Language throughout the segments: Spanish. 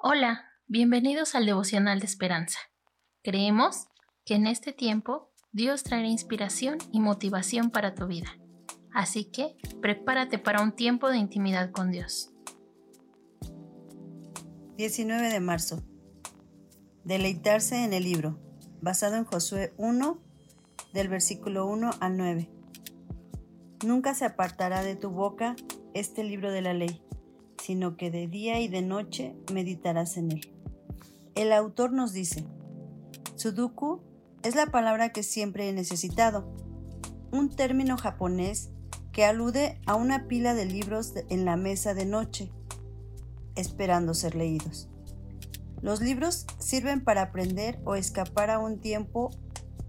Hola, bienvenidos al devocional de esperanza. Creemos que en este tiempo Dios traerá inspiración y motivación para tu vida. Así que prepárate para un tiempo de intimidad con Dios. 19 de marzo. Deleitarse en el libro, basado en Josué 1, del versículo 1 al 9. Nunca se apartará de tu boca este libro de la ley sino que de día y de noche meditarás en él. El autor nos dice, Sudoku es la palabra que siempre he necesitado, un término japonés que alude a una pila de libros en la mesa de noche, esperando ser leídos. Los libros sirven para aprender o escapar a un tiempo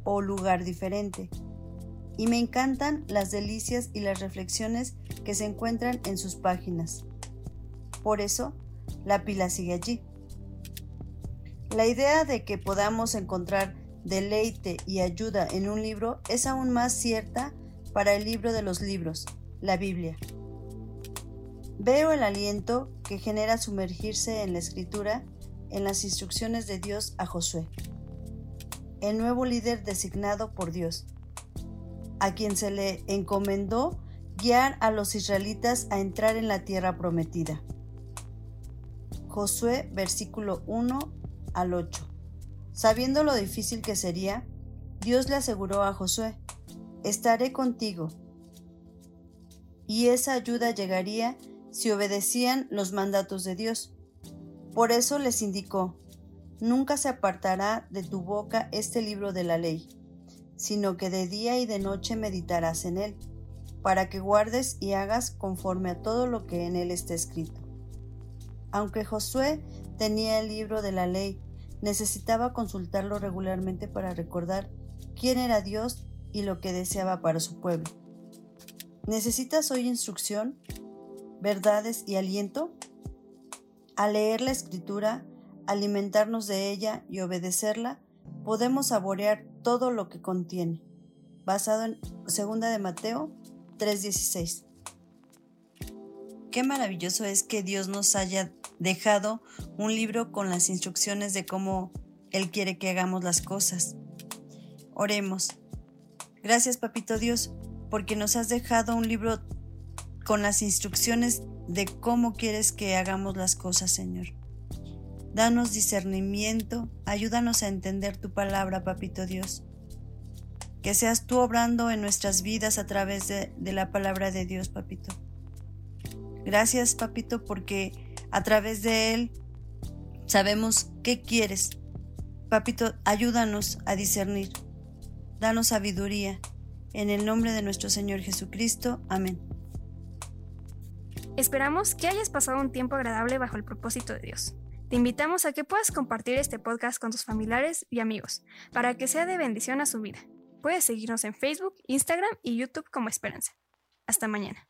o lugar diferente, y me encantan las delicias y las reflexiones que se encuentran en sus páginas. Por eso, la pila sigue allí. La idea de que podamos encontrar deleite y ayuda en un libro es aún más cierta para el libro de los libros, la Biblia. Veo el aliento que genera sumergirse en la escritura en las instrucciones de Dios a Josué, el nuevo líder designado por Dios, a quien se le encomendó guiar a los israelitas a entrar en la tierra prometida. Josué versículo 1 al 8. Sabiendo lo difícil que sería, Dios le aseguró a Josué, estaré contigo. Y esa ayuda llegaría si obedecían los mandatos de Dios. Por eso les indicó, nunca se apartará de tu boca este libro de la ley, sino que de día y de noche meditarás en él, para que guardes y hagas conforme a todo lo que en él está escrito. Aunque Josué tenía el libro de la ley, necesitaba consultarlo regularmente para recordar quién era Dios y lo que deseaba para su pueblo. ¿Necesitas hoy instrucción, verdades y aliento? Al leer la escritura, alimentarnos de ella y obedecerla, podemos saborear todo lo que contiene. Basado en 2 de Mateo 3:16. Qué maravilloso es que Dios nos haya dejado un libro con las instrucciones de cómo Él quiere que hagamos las cosas. Oremos. Gracias, Papito Dios, porque nos has dejado un libro con las instrucciones de cómo quieres que hagamos las cosas, Señor. Danos discernimiento, ayúdanos a entender tu palabra, Papito Dios. Que seas tú obrando en nuestras vidas a través de, de la palabra de Dios, Papito. Gracias, Papito, porque a través de Él sabemos qué quieres. Papito, ayúdanos a discernir. Danos sabiduría. En el nombre de nuestro Señor Jesucristo. Amén. Esperamos que hayas pasado un tiempo agradable bajo el propósito de Dios. Te invitamos a que puedas compartir este podcast con tus familiares y amigos para que sea de bendición a su vida. Puedes seguirnos en Facebook, Instagram y YouTube como Esperanza. Hasta mañana.